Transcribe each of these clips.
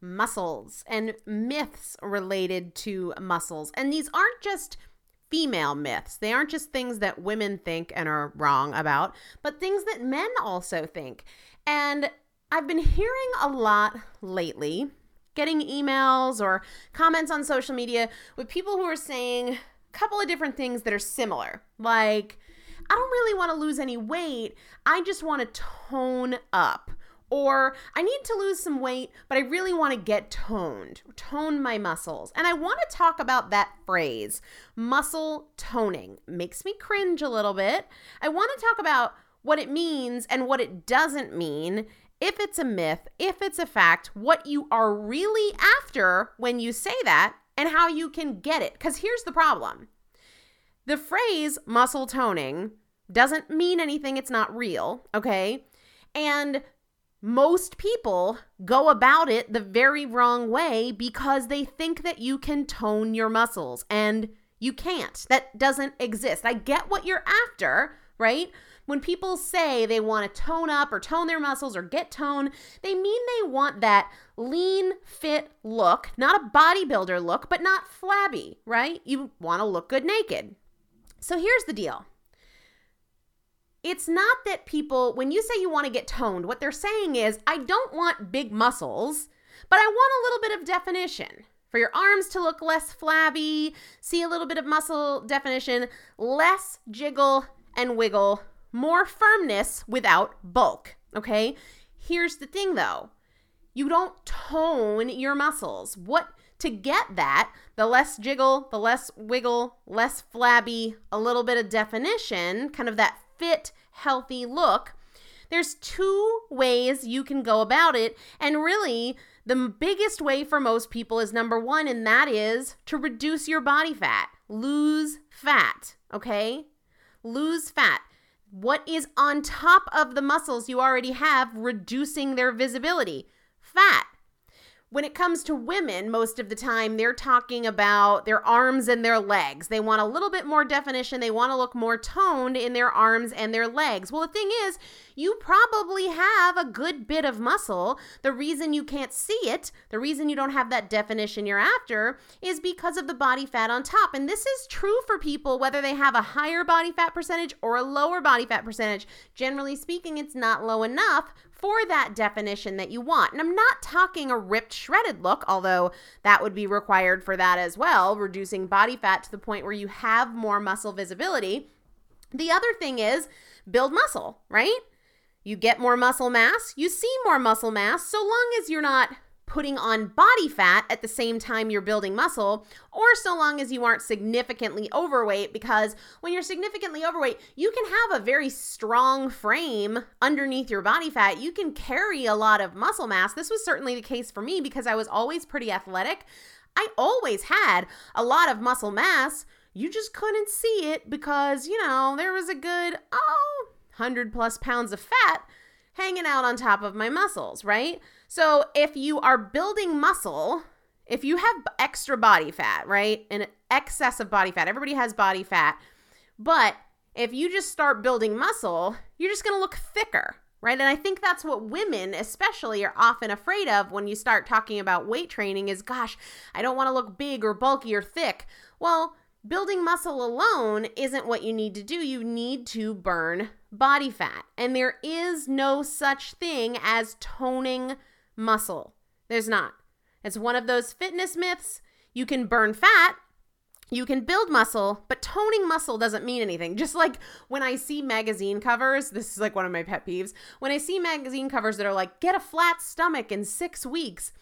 muscles and myths related to muscles. And these aren't just female myths. They aren't just things that women think and are wrong about, but things that men also think. And I've been hearing a lot lately, getting emails or comments on social media with people who are saying a couple of different things that are similar. Like, I don't really want to lose any weight, I just want to tone up. Or I need to lose some weight, but I really want to get toned, tone my muscles. And I want to talk about that phrase, muscle toning. Makes me cringe a little bit. I want to talk about what it means and what it doesn't mean, if it's a myth, if it's a fact, what you are really after when you say that, and how you can get it. Because here's the problem the phrase muscle toning doesn't mean anything, it's not real, okay? And most people go about it the very wrong way because they think that you can tone your muscles and you can't. That doesn't exist. I get what you're after, right? When people say they want to tone up or tone their muscles or get tone, they mean they want that lean, fit look, not a bodybuilder look, but not flabby, right? You want to look good naked. So here's the deal it's not that people, when you say you want to get toned, what they're saying is, I don't want big muscles, but I want a little bit of definition. For your arms to look less flabby, see a little bit of muscle definition, less jiggle and wiggle, more firmness without bulk. Okay? Here's the thing though you don't tone your muscles. What to get that, the less jiggle, the less wiggle, less flabby, a little bit of definition, kind of that fit, healthy look, there's two ways you can go about it. And really, the biggest way for most people is number one, and that is to reduce your body fat, lose fat, okay? Lose fat. What is on top of the muscles you already have, reducing their visibility? Fat when it comes to women, most of the time they're talking about their arms and their legs. They want a little bit more definition. They want to look more toned in their arms and their legs. Well, the thing is, you probably have a good bit of muscle. The reason you can't see it, the reason you don't have that definition you're after, is because of the body fat on top. And this is true for people whether they have a higher body fat percentage or a lower body fat percentage. Generally speaking, it's not low enough for that definition that you want. And I'm not talking a ripped, shredded look, although that would be required for that as well, reducing body fat to the point where you have more muscle visibility. The other thing is build muscle, right? You get more muscle mass, you see more muscle mass, so long as you're not putting on body fat at the same time you're building muscle, or so long as you aren't significantly overweight, because when you're significantly overweight, you can have a very strong frame underneath your body fat. You can carry a lot of muscle mass. This was certainly the case for me because I was always pretty athletic. I always had a lot of muscle mass. You just couldn't see it because, you know, there was a good, oh, 100 plus pounds of fat hanging out on top of my muscles, right? So if you are building muscle, if you have extra body fat, right? An excess of body fat, everybody has body fat. But if you just start building muscle, you're just to look thicker, right? And I think that's what women, especially, are often afraid of when you start talking about weight training is gosh, I don't want to look big or bulky or thick. Well, building muscle alone isn't what you need to do. You need to burn body fat. And there is no such thing as toning muscle. There's not. It's one of those fitness myths. You can burn fat, you can build muscle, but toning muscle doesn't mean anything. Just like when I see magazine covers, this is like one of my pet peeves. When I see magazine covers that are like, get a flat stomach in six weeks,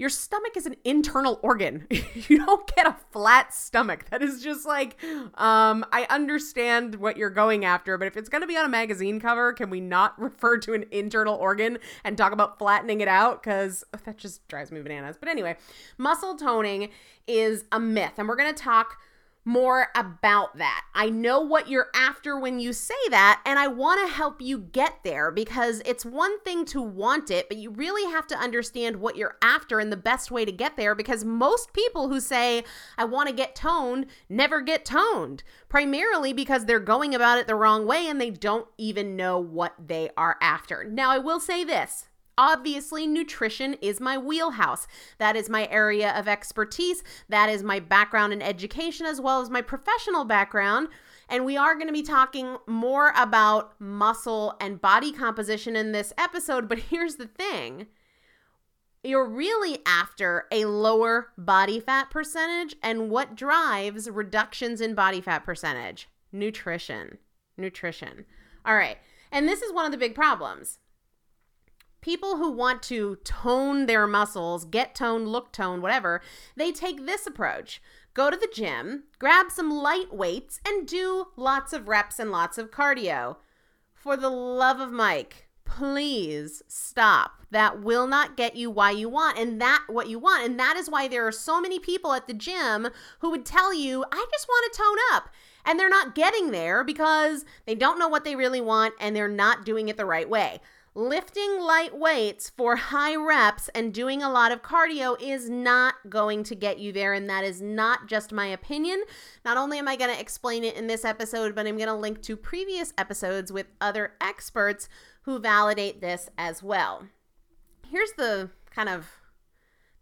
your stomach is an internal organ. you don't get a flat stomach. That is just like, um, I understand what you're going after, but if it's going to be on a magazine cover, can we not refer to an internal organ and talk about flattening it out? Because that just drives me bananas. But anyway, muscle toning is a myth, and we're going to talk more about that. I know what you're after when you say that, and I want to help you get there because it's one thing to want it, but you really have to understand what you're after and the best way to get there because most people who say, I want to get toned, never get toned, primarily because they're going about it the wrong way and they don't even know what they are after. Now, I will say this obviously nutrition is my wheelhouse. That is my area of expertise. That is my background in education as well as my professional background. And we are going to be talking more about muscle and body composition in this episode. But here's the thing you're really after a lower body fat percentage. And what drives reductions in body fat percentage? Nutrition. Nutrition. All right. And this is one of the big problems. People who want to tone their muscles, get toned, look toned, whatever, they take this approach. Go to the gym, grab some light weights, and do lots of reps and lots of cardio. For the love of Mike, please stop. That will not get you why you want and that what you want. And that is why there are so many people at the gym who would tell you, I just want to tone up. And they're not getting there because they don't know what they really want and they're not doing it the right way. Lifting light weights for high reps and doing a lot of cardio is not going to get you there. And that is not just my opinion. Not only am I going to explain it in this episode, but I'm going to link to previous episodes with other experts who validate this as well. Here's the kind of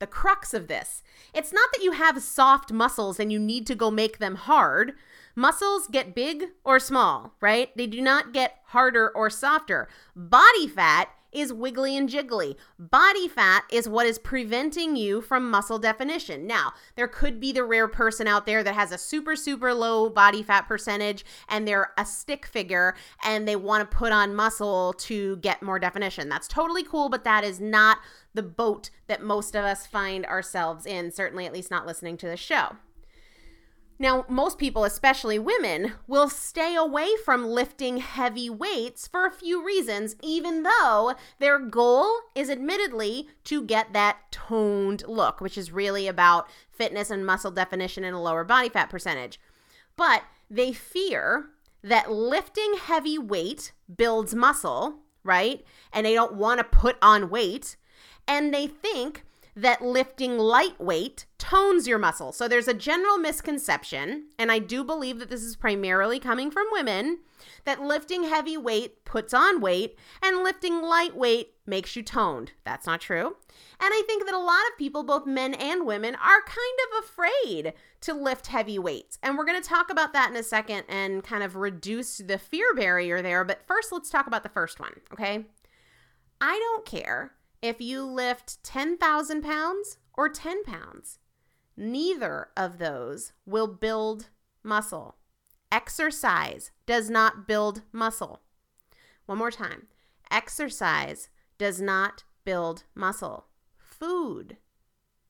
the crux of this. It's not that you have soft muscles and you need to go make them hard. Muscles get big or small, right? They do not get harder or softer. Body fat is wiggly and jiggly. Body fat is what is preventing you from muscle definition. Now, there could be the rare person out there that has a super, super low body fat percentage and they're a stick figure and they want to put on muscle to get more definition. That's totally cool, but that is not the boat that most of us find ourselves in, certainly, at least not listening to the show. Now, most people, especially women, will stay away from lifting heavy weights for a few reasons, even though their goal is admittedly to get that toned look, which is really about fitness and muscle definition and a lower body fat percentage. But they fear that lifting heavy weight builds muscle, right? And they don't want to put on weight. And they think that lifting lightweight tones your muscles. So there's a general misconception, and I do believe that this is primarily coming from women, that lifting heavy weight puts on weight and lifting lightweight makes you toned. That's not true. And I think that a lot of people, both men and women, are kind of afraid to lift heavy weights. And we're going to talk about that in a second and kind of reduce the fear barrier there. But first, let's talk about the first one, okay? I don't care if you lift 10,000 pounds or 10 pounds. Neither of those will build muscle. Exercise does not build muscle. One more time exercise does not build muscle. Food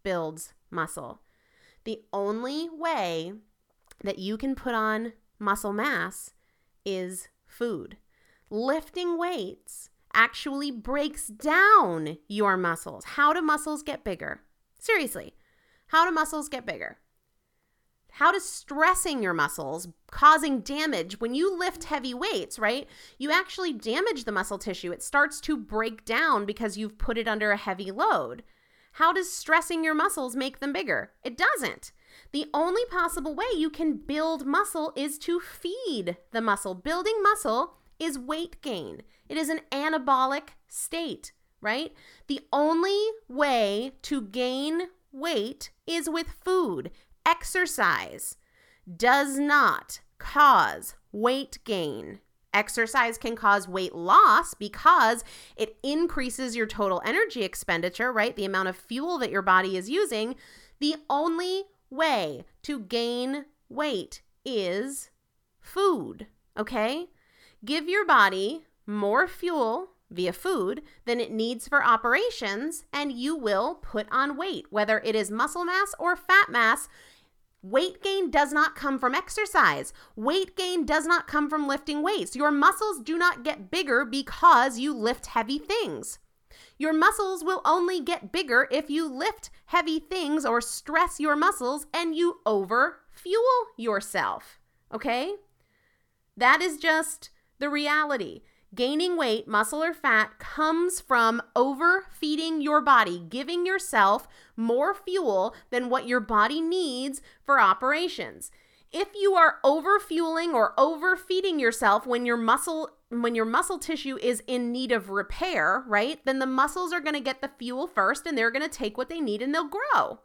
builds muscle. The only way that you can put on muscle mass is food. Lifting weights actually breaks down your muscles. How do muscles get bigger? Seriously, how do muscles get bigger? How does stressing your muscles, causing damage when you lift heavy weights, right? You actually damage the muscle tissue. It starts to break down because you've put it under a heavy load. How does stressing your muscles make them bigger? It doesn't. The only possible way you can build muscle is to feed the muscle. Building muscle is weight gain. It is an anabolic state, right? The only way to gain weight is with food. Exercise does not cause weight gain. Exercise can cause weight loss because it increases your total energy expenditure, right? The amount of fuel that your body is using. The only way to gain weight is food, okay? Give your body more fuel via food than it needs for operations, and you will put on weight, whether it is muscle mass or fat mass. Weight gain does not come from exercise. Weight gain does not come from lifting weights. Your muscles do not get bigger because you lift heavy things. Your muscles will only get bigger if you lift heavy things or stress your muscles and you over fuel yourself. Okay? That is just the reality gaining weight, muscle or fat, comes from overfeeding your body, giving yourself more fuel than what your body needs for operations. If you are overfueling or overfeeding yourself when your muscle when your muscle tissue is in need of repair, right? Then the muscles are going to get the fuel first and they're going to take what they need and they'll grow.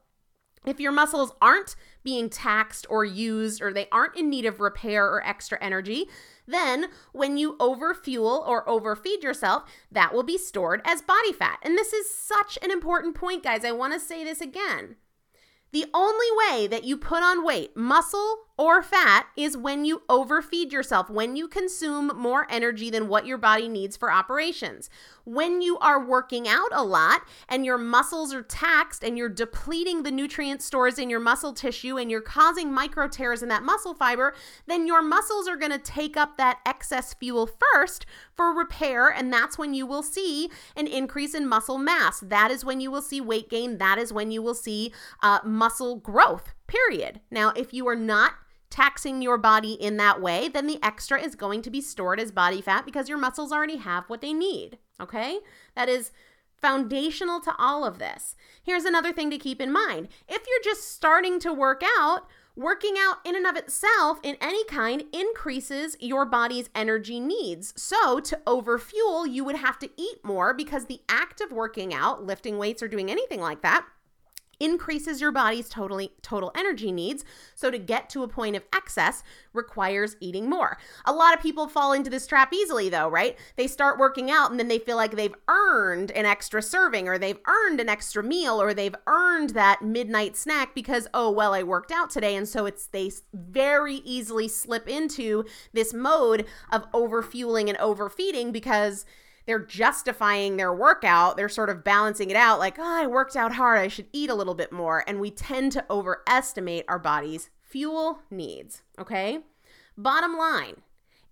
If your muscles aren't being taxed or used or they aren't in need of repair or extra energy, then when you overfuel or overfeed yourself, that will be stored as body fat. And this is such an important point, guys. I want to say this again. The only way that you put on weight, muscle or fat, is when you overfeed yourself, when you consume more energy than what your body needs for operations. When you are working out a lot and your muscles are taxed and you're depleting the nutrient stores in your muscle tissue and you're causing micro tears in that muscle fiber, then your muscles are going to take up that excess fuel first for repair. And that's when you will see an increase in muscle mass. That is when you will see weight gain. That is when you will see uh, muscle growth, period. Now, if you are not taxing your body in that way, then the extra is going to be stored as body fat because your muscles already have what they need. Okay? That is foundational to all of this. Here's another thing to keep in mind if you're just starting to work out, Working out in and of itself in any kind increases your body's energy needs. So, to overfuel, you would have to eat more because the act of working out, lifting weights, or doing anything like that increases your body's totally total energy needs. So to get to a point of excess requires eating more. A lot of people fall into this trap easily though, right? They start working out and then they feel like they've earned an extra serving or they've earned an extra meal or they've earned that midnight snack because oh well I worked out today and so it's they very easily slip into this mode of overfueling and overfeeding because they're justifying their workout. They're sort of balancing it out like, oh, I worked out hard. I should eat a little bit more. And we tend to overestimate our body's fuel needs. Okay. Bottom line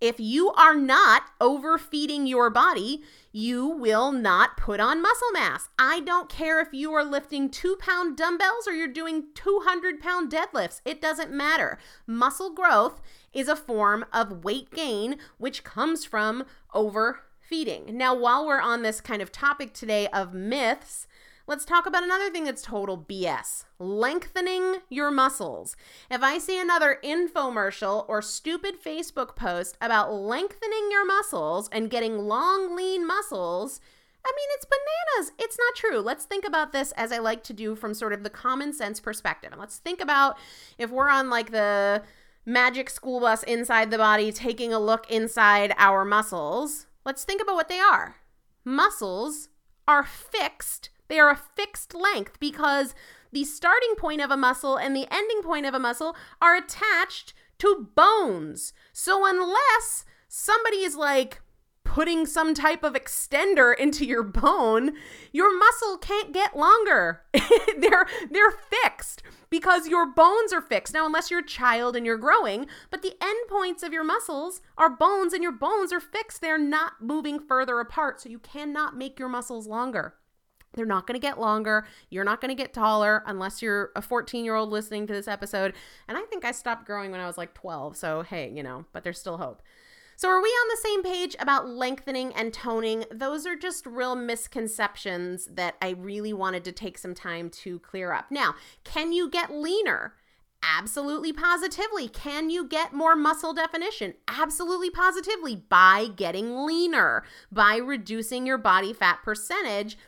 if you are not overfeeding your body, you will not put on muscle mass. I don't care if you are lifting two pound dumbbells or you're doing 200 pound deadlifts, it doesn't matter. Muscle growth is a form of weight gain, which comes from over feeding. Now, while we're on this kind of topic today of myths, let's talk about another thing that's total BS lengthening your muscles. If I see another infomercial or stupid Facebook post about lengthening your muscles and getting long, lean muscles, I mean, it's bananas. It's not true. Let's think about this as I like to do from sort of the common sense perspective. And let's think about if we're on like the magic school bus inside the body, taking a look inside our muscles. Let's think about what they are. Muscles are fixed, they are a fixed length because the starting point of a muscle and the ending point of a muscle are attached to bones. So unless somebody is like, putting some type of extender into your bone, your muscle can't get longer. they're they're fixed because your bones are fixed. Now unless you're a child and you're growing, but the end points of your muscles are bones and your bones are fixed. They're not moving further apart, so you cannot make your muscles longer. They're not going to get longer. You're not going to get taller unless you're a 14 year old listening to this episode. And I think I stopped growing when I was like 12. So, hey, you know, but there's still hope. So, are we on the same page about lengthening and toning? Those are just real misconceptions that I really wanted to take some time to clear up. Now, can you get leaner? Absolutely positively. Can you get more muscle definition? Absolutely positively by getting leaner, by reducing your body fat percentage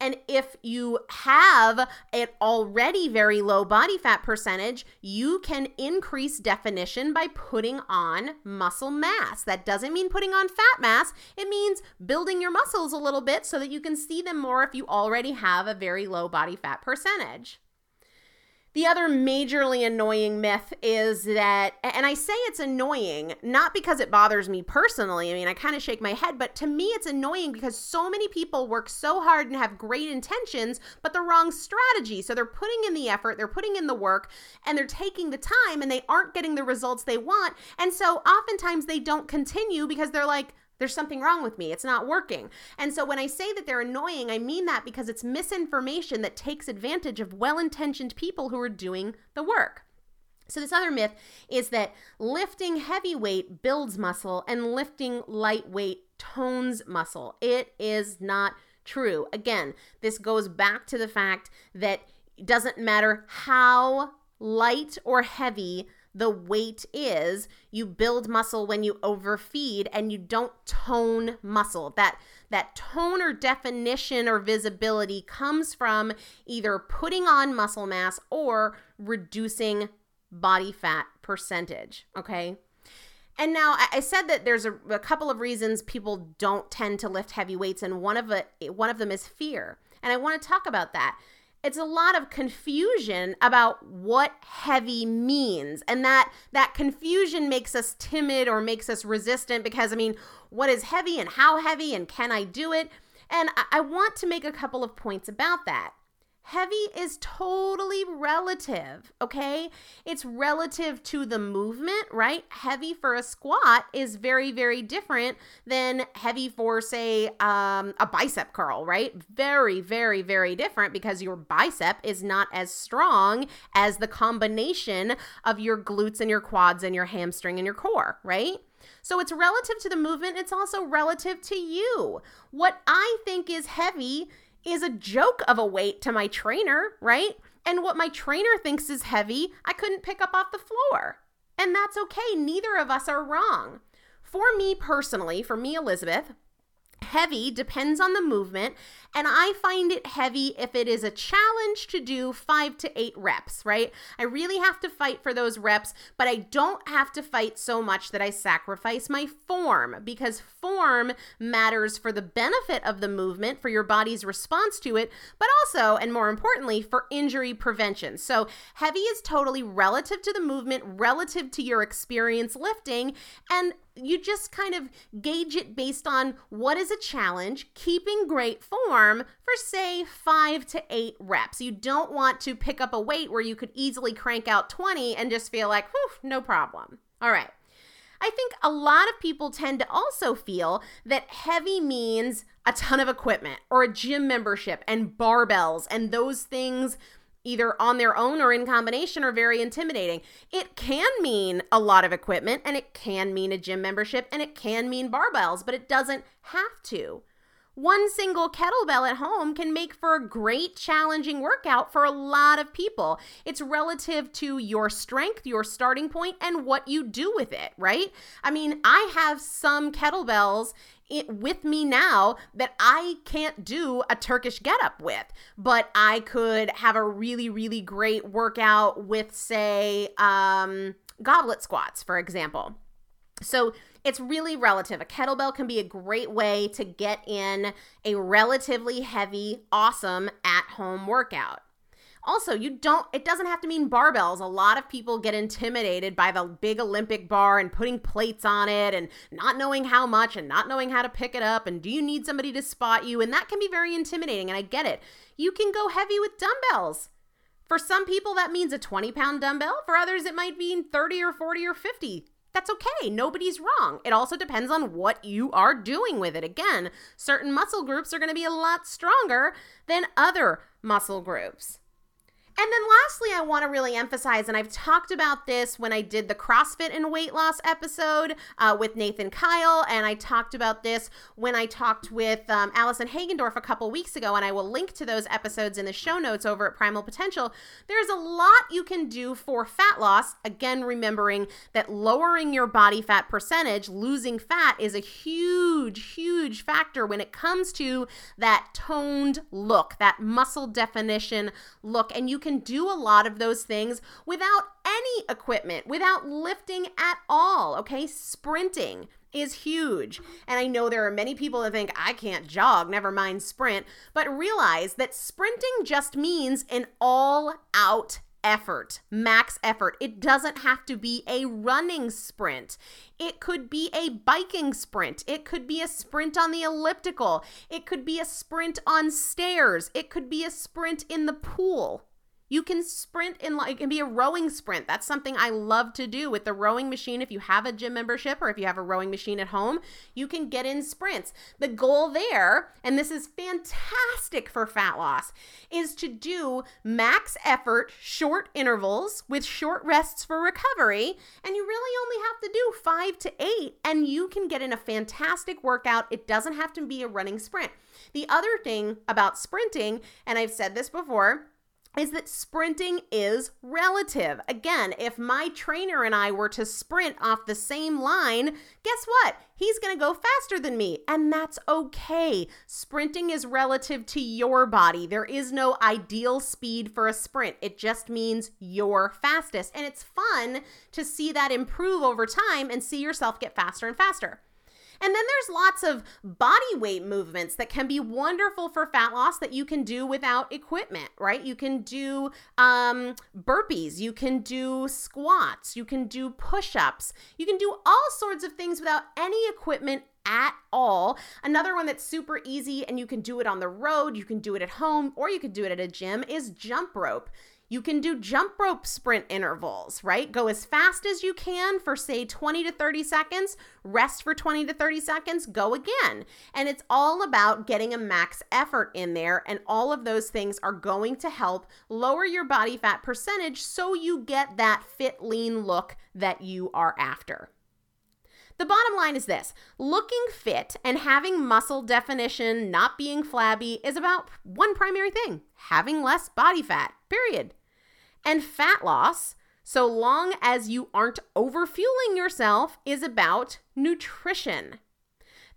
and if you have an already very low body fat percentage, you can increase definition by putting on muscle mass. That doesn't mean putting on fat mass, it means building your muscles a little bit so that you can see them more if you already have a very low body fat percentage. The other majorly annoying myth is that, and I say it's annoying not because it bothers me personally. I mean, I kind of shake my head, but to me, it's annoying because so many people work so hard and have great intentions, but the wrong strategy. So they're putting in the effort, they're putting in the work, and they're taking the time and they aren't getting the results they want. And so oftentimes they don't continue because they're like, there's something wrong with me. It's not working. And so when I say that they're annoying, I mean that because it's misinformation that takes advantage of well intentioned people who are doing the work. So, this other myth is that lifting heavy weight builds muscle and lifting lightweight tones muscle. It is not true. Again, this goes back to the fact that it doesn't matter how light or heavy the weight is. You build muscle when you overfeed and you don't tone muscle. That that tone or definition or visibility comes from either putting on muscle mass or reducing body fat percentage, okay? And now I said that there's a, a, couple of reasons people don't tend to lift heavy weights, and one of it, one of them is fear. And I want to talk about that it's a lot of confusion about what heavy means. And that that confusion makes us timid or makes us resistant because i mean what is heavy and how heavy and can i do it? And i, I want to make a couple of points about that Heavy is totally relative, okay? It's relative to the movement, right? Heavy for a squat is very, very different than heavy for, say, um, a bicep curl, right? Very, very, very different because your bicep is not as strong as the combination of your glutes and your quads and your hamstring and your core, right? So it's relative to the movement, it's also relative to you. What I think is heavy is a joke of a weight to my trainer, right? And what my trainer thinks is heavy, I couldn't pick up off the floor. And that's okay. Neither of us are wrong. For me personally, for me, Elizabeth, Heavy depends on the movement, and I find it heavy if it is a challenge to do five to eight reps, right? I really have to fight for those reps, but I don't have to fight so much that I sacrifice my form because form matters for the benefit of the movement, for your body's response to it, but also, and more importantly, for injury prevention. So, heavy is totally relative to the movement, relative to your experience lifting, and you just kind of gauge it based on what is a challenge, keeping great form for, say, five to eight reps. You don't want to pick up a weight where you could easily crank out 20 and just feel like, whew, no problem. All right. I think a lot of people tend to also feel that heavy means a ton of equipment or a gym membership and barbells and those things either on their own or in combination are very intimidating. It can mean a lot of equipment and it can mean a gym membership and it can mean barbells, but it doesn't have to. One single kettlebell at home can make for a great challenging workout for a lot of people. It's relative to your strength, your starting point, and what you do with it, right? I mean, I have some kettlebells it, with me now that I can't do a Turkish getup with, but I could have a really, really great workout with, say, um, goblet squats, for example. So it's really relative. A kettlebell can be a great way to get in a relatively heavy, awesome at home workout. Also, you don't, it doesn't have to mean barbells. A lot of people get intimidated by the big Olympic bar and putting plates on it and not knowing how much and not knowing how to pick it up. And do you need somebody to spot you? And that can be very intimidating. And I get it. You can go heavy with dumbbells. For some people, that means a 20 pound dumbbell. For others, it might mean 30 or 40 or 50. That's okay. Nobody's wrong. It also depends on what you are doing with it. Again, certain muscle groups are going to be a lot stronger than other muscle groups. And then lastly, I want to really emphasize, and I've talked about this when I did the CrossFit and weight loss episode uh, with Nathan Kyle, and I talked about this when I talked with um, Allison Hagendorf a couple weeks ago, and I will link to those episodes in the show notes over at Primal Potential. There's a lot you can do for fat loss. Again, remembering that lowering your body fat percentage, losing fat, is a huge, huge factor when it comes to that toned look, that muscle definition look, and you can can do a lot of those things without any equipment, without lifting at all. Okay, sprinting is huge. And I know there are many people that think I can't jog, never mind sprint, but realize that sprinting just means an all out effort, max effort. It doesn't have to be a running sprint. It could be a biking sprint. It could be a sprint on the elliptical. It could be a sprint on stairs. It could be a sprint in the pool. You can sprint in like it can be a rowing sprint. That's something I love to do with the rowing machine. If you have a gym membership or if you have a rowing machine at home, you can get in sprints. The goal there, and this is fantastic for fat loss, is to do max effort, short intervals with short rests for recovery. And you really only have to do five to eight, and you can get in a fantastic workout. It doesn't have to be a running sprint. The other thing about sprinting, and I've said this before, is that sprinting is relative. Again, if my trainer and I were to sprint off the same line, guess what? He's to go faster than me, and that's okay. Sprinting is relative to your body. There is no ideal speed for a sprint, it just means you're fastest. And it's fun to see that improve over time and see yourself get faster and faster. And then there's lots of body weight movements that can be wonderful for fat loss that you can do without equipment, right? You can do um, burpees, you can do squats, you can do push ups, you can do all sorts of things without any equipment at all. Another one that's super easy and you can do it on the road, you can do it at home, or you can do it at a gym is jump rope. You can do jump rope sprint intervals, right? Go as fast as you can for, say, 20 to 30 seconds, rest for 20 to 30 seconds, go again. And it's all about getting a max effort in there. And all of those things are going to help lower your body fat percentage so you get that fit, lean look that you are after. The bottom line is this looking fit and having muscle definition, not being flabby, is about one primary thing having less body fat, period. And fat loss, so long as you aren't overfueling yourself, is about nutrition.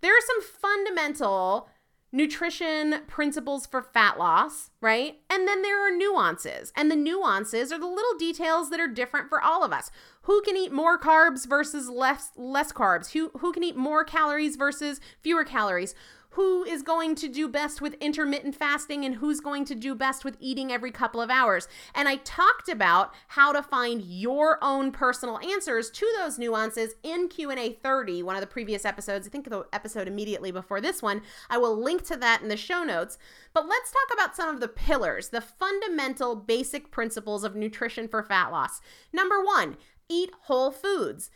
There are some fundamental nutrition principles for fat loss, right? And then there are nuances. And the nuances are the little details that are different for all of us. Who can eat more carbs versus less less carbs? Who who can eat more calories versus fewer calories? Who is going to do best with intermittent fasting and who's going to do best with eating every couple of hours. And I talked about how to find your own personal answers to those nuances in Q&A 30, one of the previous episodes. I think the episode immediately before this one. I will link to that in the show notes. But let's talk about some of the pillars, the fundamental basic principles of nutrition for fat loss. Number 1, eat whole foods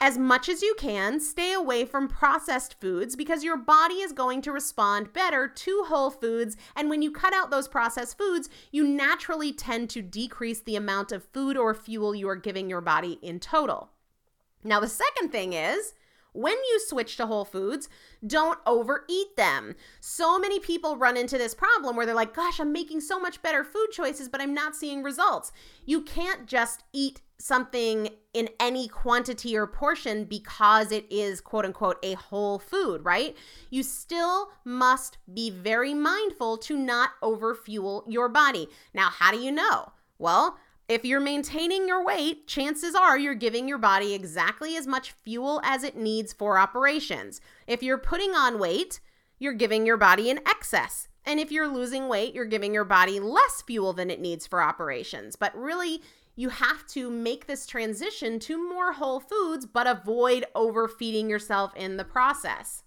as much as you can, stay away from processed foods because your body is going to respond better to whole foods. And when you cut out those processed foods, you naturally tend to decrease the amount of food or fuel you are giving your body in total. Now, the second thing is, when you switch to whole foods, don't overeat them. So many people run into this problem where they're like, gosh, I'm making so much better food choices, but I'm not seeing results. You can't just eat something in any quantity or portion because it is quote unquote a whole food, right? You still must be very mindful to not overfuel your body. Now, how do you know? Well, if you're maintaining your weight, chances are you're giving your body exactly as much fuel as it needs for operations. If you're putting on weight, you're giving your body an excess. And if you're losing weight, you're giving your body less fuel than it needs for operations. But really, you have to make this transition to more whole foods, but avoid overfeeding yourself in the process.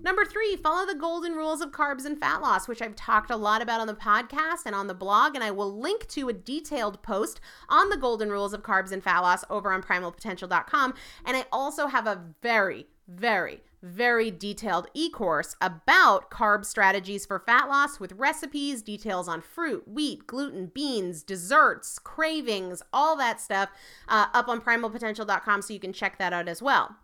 Number three, follow the golden rules of carbs and fat loss, which I've talked a lot about on the podcast and on the blog. And I will link to a detailed post on the golden rules of carbs and fat loss over on primalpotential.com. And I also have a very, very, very detailed e course about carb strategies for fat loss with recipes, details on fruit, wheat, gluten, beans, desserts, cravings, all that stuff uh, up on primalpotential.com so you can check that out as well.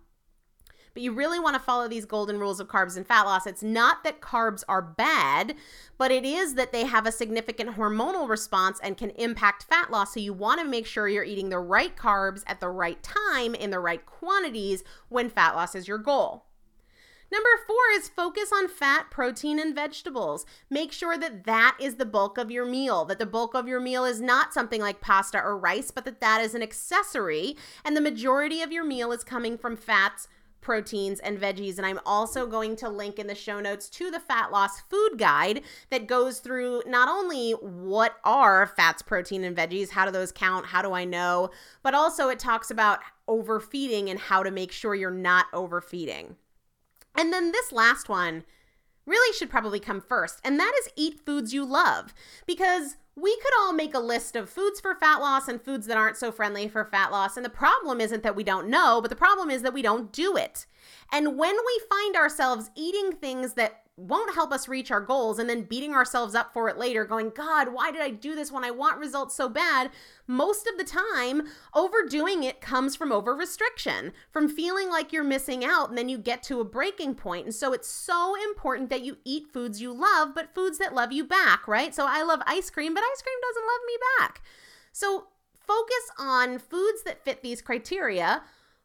But you really want to follow these golden rules of carbs and fat loss. It's not that carbs are bad, but it is that they have a significant hormonal response and can impact fat loss. So you want to make sure you're eating the right carbs at the right time in the right quantities when fat loss is your goal. Number four is focus on fat, protein, and vegetables. Make sure that that is the bulk of your meal, that the bulk of your meal is not something like pasta or rice, but that that is an accessory. And the majority of your meal is coming from fats, proteins and veggies. And I'm also going to link in the show notes to the fat loss food guide that goes through not only what are fats, protein, and veggies, how do those count, how do I know, but also it talks about overfeeding and how to make sure you're not overfeeding. And then this last one really should probably come first, and that is eat foods you love. Because we could all make a list of foods for fat loss and foods that aren't so friendly for fat loss. And the problem isn't that we don't know, but the problem is that we don't do it. And when we find ourselves eating things that won't help us reach our goals and then beating ourselves up for it later, going, God, why did I do this when I want results so bad? Most of the time, overdoing it comes from over restriction, from feeling like you're missing out, and then you get to a breaking point. And so it's so important that you eat foods you love, but foods that love you back, right? So I love ice cream, but ice cream doesn't love me back. So focus on foods that fit these criteria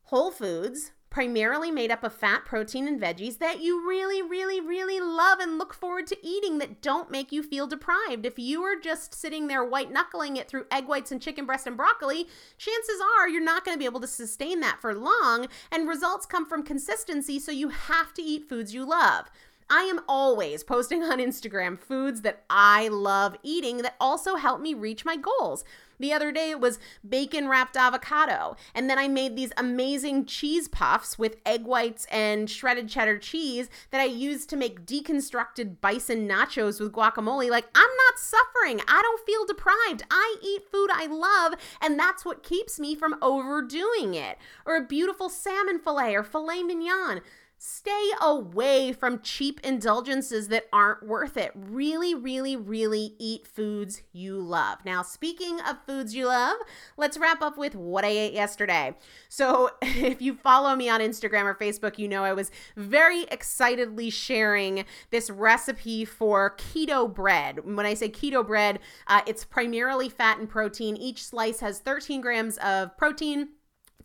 whole foods, primarily made up of fat, protein, and veggies that you really, really, really love and look forward to eating that don't make you feel deprived. If you are just sitting there white knuckling it through egg whites and chicken breast and broccoli, chances are you're not going to be able to sustain that for long, and results come from consistency, so you have to eat foods you love. I am always posting on Instagram foods that I love eating that also help me reach my goals. The other day it was bacon wrapped avocado. And then I made these amazing cheese puffs with egg whites and shredded cheddar cheese that I used to make deconstructed bison nachos with guacamole. Like, I'm not suffering. I don't feel deprived. I eat food I love, and that's what keeps me from overdoing it. Or a beautiful salmon fillet or filet mignon. Stay away from cheap indulgences that aren't worth it. Really, really, really eat foods you love. Now, speaking of foods you love, let's wrap up with what I ate yesterday. So, if you follow me on Instagram or Facebook, you know I was very excitedly sharing this recipe for keto bread. When I say keto bread, uh, it's primarily fat and protein. Each slice has 13 grams of protein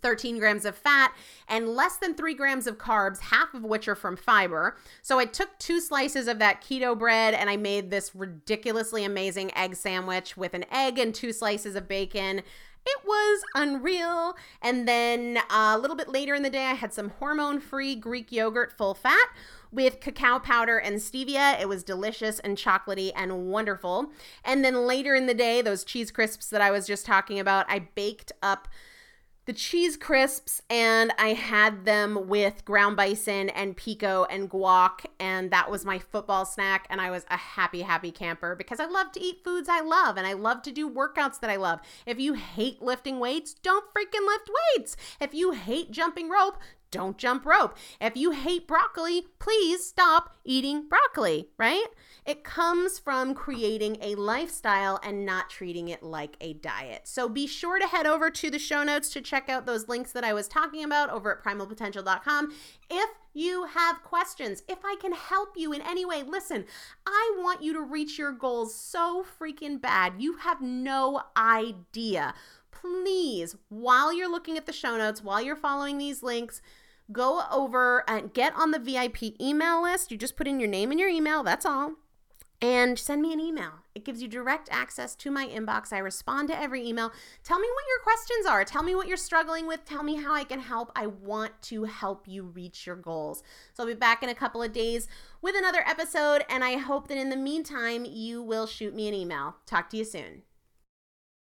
13 grams of fat, and less than three grams of carbs, half of which are from fiber. So I took two slices of that keto bread and I made this ridiculously amazing egg sandwich with an egg and two slices of bacon. It was unreal. And then uh, a little bit later in the day, I had some hormone free Greek yogurt full fat with cacao powder and stevia. It was delicious and chocolatey and wonderful. And then later in the day, those cheese crisps that I was just talking about, I baked up the cheese crisps and I had them with ground bison and pico and guac and that was my football snack and I was a happy happy camper because I love to eat foods I love and I love to do workouts that I love. If you hate lifting weights, don't freaking lift weights. If you hate jumping rope, don't jump rope. If you hate broccoli, please stop eating broccoli, right? It comes from creating a lifestyle and not treating it like a diet. So be sure to head over to the show notes to check out those links that I was talking about over at primalpotential.com. If you have questions, if I can help you in any way, listen, I want you to reach your goals so freaking bad. You have no idea. Please, while you're looking at the show notes, while you're following these links, go over and get on the VIP email list. You just put in your name and your email, that's all. And send me an email. It gives you direct access to my inbox. I respond to every email. Tell me what your questions are. Tell me what you're struggling with. Tell me how I can help. I want to help you reach your goals. So I'll be back in a couple of days with another episode. And I hope that in the meantime, you will shoot me an email. Talk to you soon.